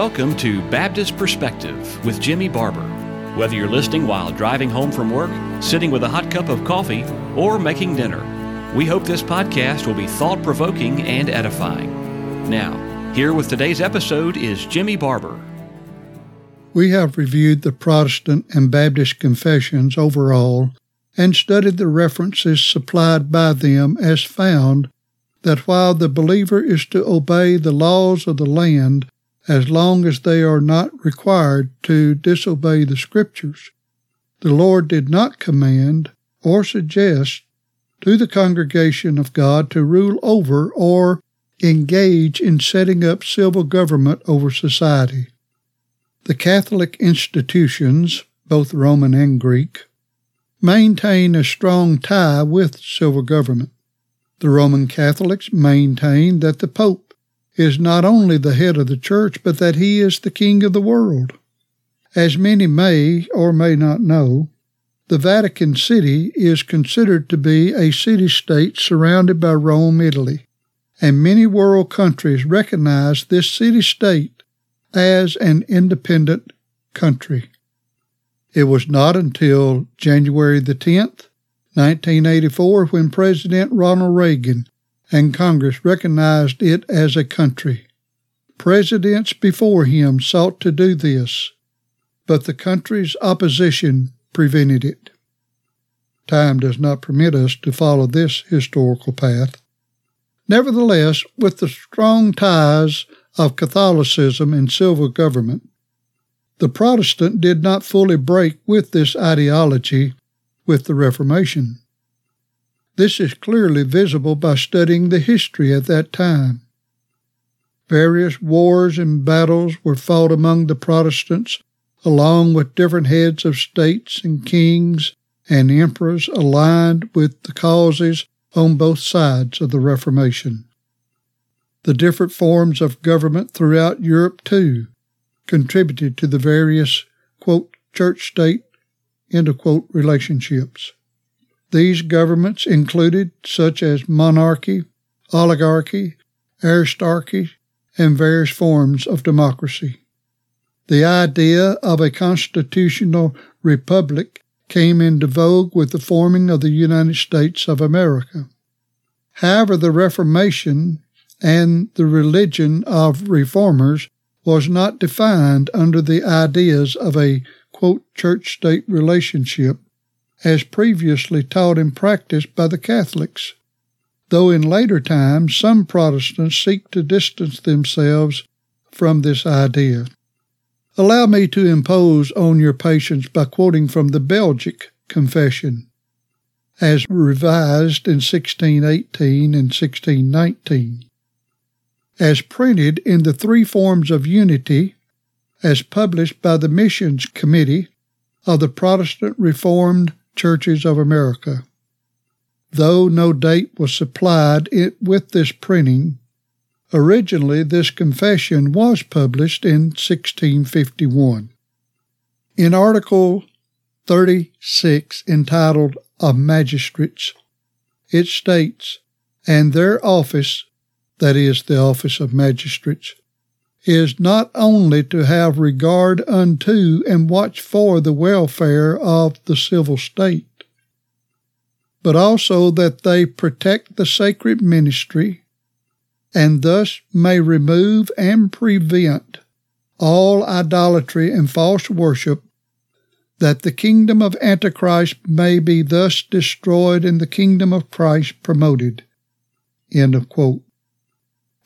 welcome to Baptist Perspective with Jimmy Barber. Whether you're listening while driving home from work, sitting with a hot cup of coffee, or making dinner, we hope this podcast will be thought provoking and edifying. Now, here with today's episode is Jimmy Barber. We have reviewed the Protestant and Baptist confessions overall and studied the references supplied by them as found that while the believer is to obey the laws of the land as long as they are not required to disobey the Scriptures, the Lord did not command or suggest to the congregation of God to rule over or engage in setting up civil government over society. The Catholic institutions, both Roman and Greek, maintain a strong tie with civil government. The Roman Catholics maintain that the Pope is not only the head of the church, but that he is the king of the world. As many may or may not know, the Vatican City is considered to be a city state surrounded by Rome, Italy, and many world countries recognize this city state as an independent country. It was not until January the 10th, 1984, when President Ronald Reagan and Congress recognized it as a country. Presidents before him sought to do this, but the country's opposition prevented it. Time does not permit us to follow this historical path. Nevertheless, with the strong ties of Catholicism and civil government, the Protestant did not fully break with this ideology with the Reformation. This is clearly visible by studying the history at that time. Various wars and battles were fought among the Protestants, along with different heads of states and kings and emperors aligned with the causes on both sides of the Reformation. The different forms of government throughout Europe, too, contributed to the various, quote, church state end of quote, relationships. These governments included such as monarchy, oligarchy, aristocracy, and various forms of democracy. The idea of a constitutional republic came into vogue with the forming of the United States of America. However, the Reformation and the religion of reformers was not defined under the ideas of a quote, church state relationship as previously taught and practiced by the Catholics, though in later times some Protestants seek to distance themselves from this idea. Allow me to impose on your patience by quoting from the Belgic Confession, as revised in 1618 and 1619. As printed in the three forms of unity as published by the Missions Committee of the Protestant Reformed Churches of America. Though no date was supplied with this printing, originally this confession was published in 1651. In Article 36, entitled Of Magistrates, it states, And their office, that is, the office of magistrates, is not only to have regard unto and watch for the welfare of the civil state, but also that they protect the sacred ministry and thus may remove and prevent all idolatry and false worship, that the kingdom of Antichrist may be thus destroyed and the kingdom of Christ promoted. End of quote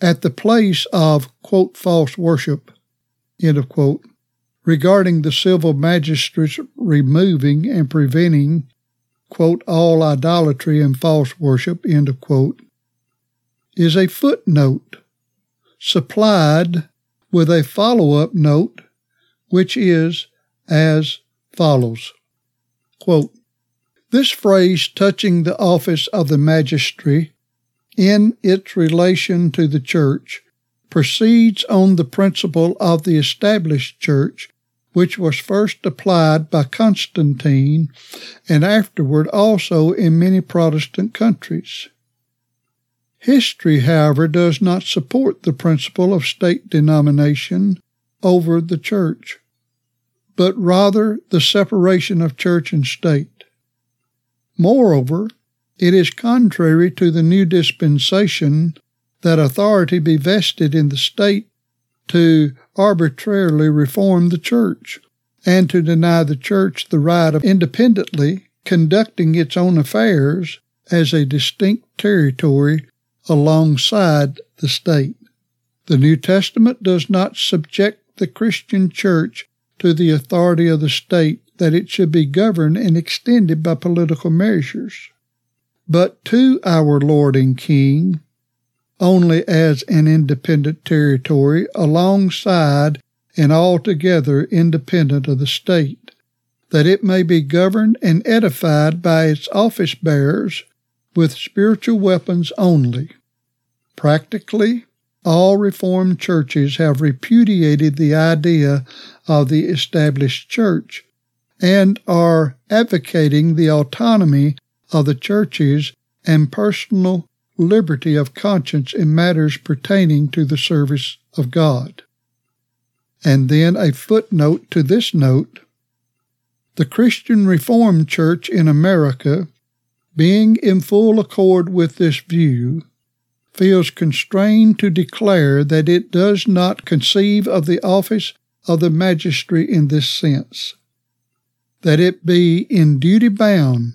at the place of, quote, false worship, end of quote, regarding the civil magistrates removing and preventing, quote, all idolatry and false worship, end of quote, is a footnote supplied with a follow up note, which is as follows. Quote, This phrase touching the office of the magistrate in its relation to the church proceeds on the principle of the established church, which was first applied by Constantine and afterward also in many Protestant countries. History, however, does not support the principle of state denomination over the church, but rather the separation of church and state. Moreover, it is contrary to the new dispensation that authority be vested in the state to arbitrarily reform the church and to deny the church the right of independently conducting its own affairs as a distinct territory alongside the state. The New Testament does not subject the Christian church to the authority of the state that it should be governed and extended by political measures, but to our Lord and King only as an independent territory alongside and altogether independent of the state, that it may be governed and edified by its office bearers with spiritual weapons only. Practically, all Reformed churches have repudiated the idea of the established church and are advocating the autonomy of the churches and personal liberty of conscience in matters pertaining to the service of God. And then a footnote to this note the Christian Reformed Church in America, being in full accord with this view, feels constrained to declare that it does not conceive of the office of the magistrate in this sense, that it be in duty bound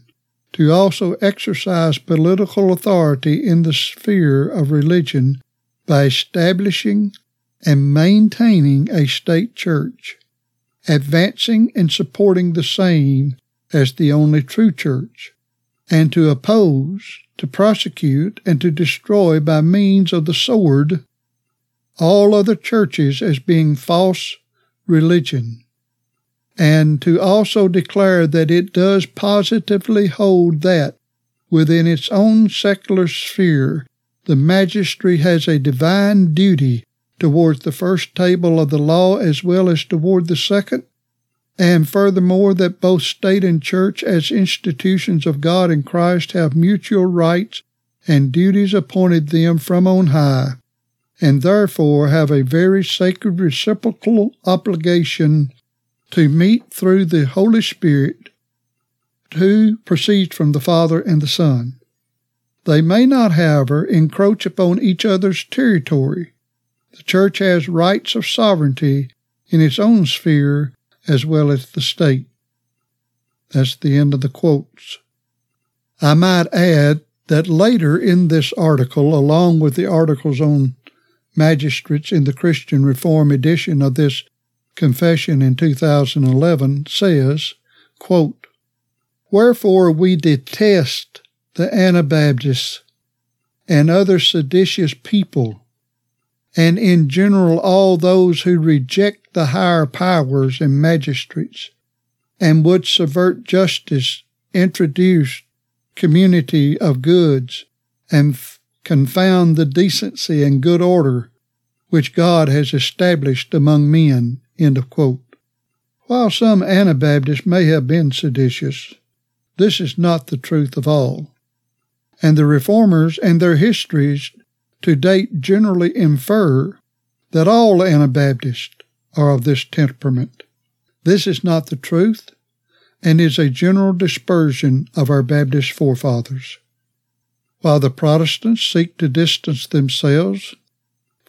to also exercise political authority in the sphere of religion by establishing and maintaining a state church, advancing and supporting the same as the only true church, and to oppose, to prosecute, and to destroy by means of the sword all other churches as being false religion and to also declare that it does positively hold that within its own secular sphere the magistracy has a divine duty towards the first table of the law as well as toward the second, and furthermore that both state and church as institutions of God and Christ have mutual rights and duties appointed them from on high, and therefore have a very sacred reciprocal obligation to meet through the Holy Spirit who proceeds from the Father and the Son. They may not, however, encroach upon each other's territory. The church has rights of sovereignty in its own sphere as well as the state. That's the end of the quotes. I might add that later in this article, along with the articles on magistrates in the Christian Reform edition of this Confession in 2011 says, quote, Wherefore we detest the Anabaptists and other seditious people, and in general all those who reject the higher powers and magistrates, and would subvert justice, introduce community of goods, and f- confound the decency and good order which God has established among men End of quote. While some Anabaptists may have been seditious, this is not the truth of all. And the reformers and their histories to date generally infer that all Anabaptists are of this temperament. This is not the truth and is a general dispersion of our Baptist forefathers. While the Protestants seek to distance themselves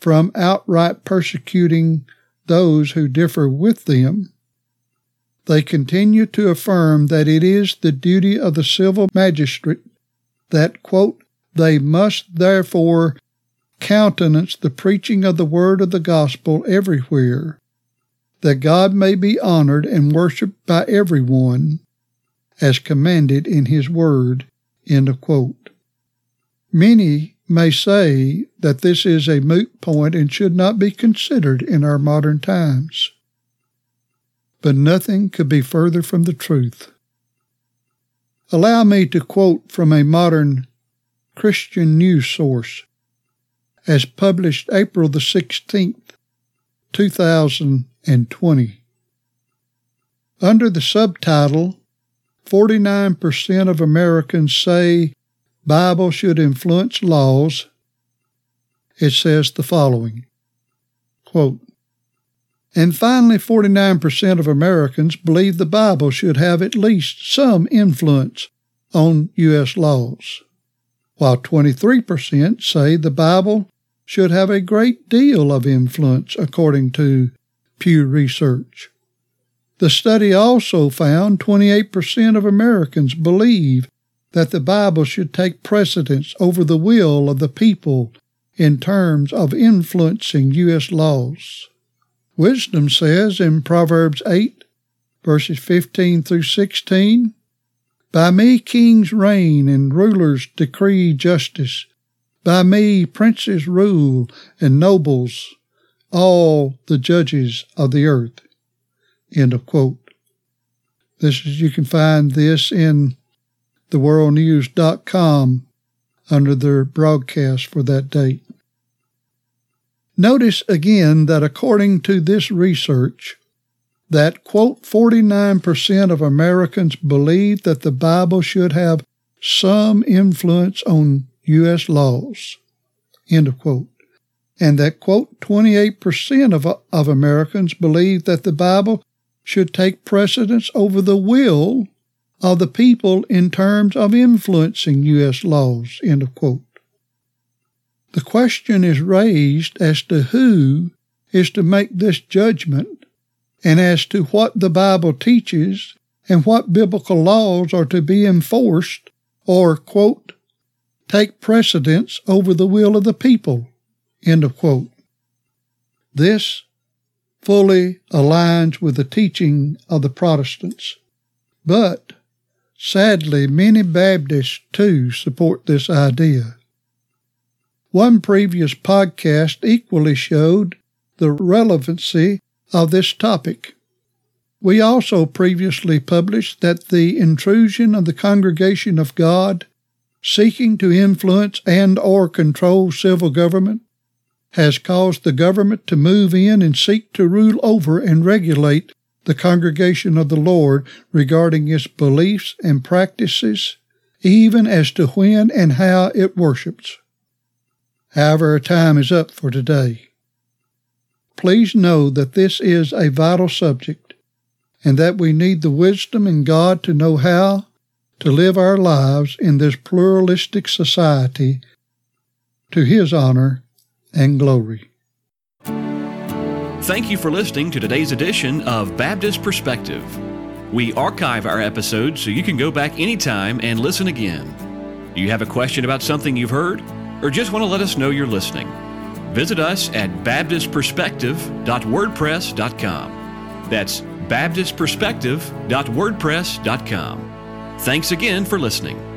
from outright persecuting those who differ with them, they continue to affirm that it is the duty of the civil magistrate that, quote, they must therefore countenance the preaching of the word of the gospel everywhere, that God may be honored and worshiped by everyone, as commanded in his word. Many may say that this is a moot point and should not be considered in our modern times. But nothing could be further from the truth. Allow me to quote from a modern Christian news source, as published April the 16th, 2020. Under the subtitle, 49% of Americans say Bible should influence laws, it says the following quote, And finally, 49% of Americans believe the Bible should have at least some influence on U.S. laws, while 23% say the Bible should have a great deal of influence, according to Pew Research. The study also found 28% of Americans believe that the Bible should take precedence over the will of the people in terms of influencing U.S. laws. Wisdom says in Proverbs 8, verses 15 through 16, By me kings reign and rulers decree justice. By me princes rule and nobles, all the judges of the earth. End of quote. This is, you can find this in theworldnews.com under their broadcast for that date. Notice again that according to this research, that quote 49% of Americans believe that the Bible should have some influence on U.S. laws. End of quote. And that quote 28% of, of Americans believe that the Bible should take precedence over the will of the people in terms of influencing U.S. laws. End of quote. The question is raised as to who is to make this judgment and as to what the Bible teaches and what biblical laws are to be enforced or, quote, take precedence over the will of the people, end of quote. This fully aligns with the teaching of the Protestants, but Sadly, many Baptists too support this idea. One previous podcast equally showed the relevancy of this topic. We also previously published that the intrusion of the congregation of God seeking to influence and or control civil government has caused the government to move in and seek to rule over and regulate the congregation of the Lord regarding its beliefs and practices, even as to when and how it worships. However, our time is up for today. Please know that this is a vital subject and that we need the wisdom in God to know how to live our lives in this pluralistic society to His honor and glory. Thank you for listening to today's edition of Baptist Perspective. We archive our episodes so you can go back anytime and listen again. Do you have a question about something you've heard? Or just want to let us know you're listening? Visit us at baptistperspective.wordpress.com. That's baptistperspective.wordpress.com. Thanks again for listening.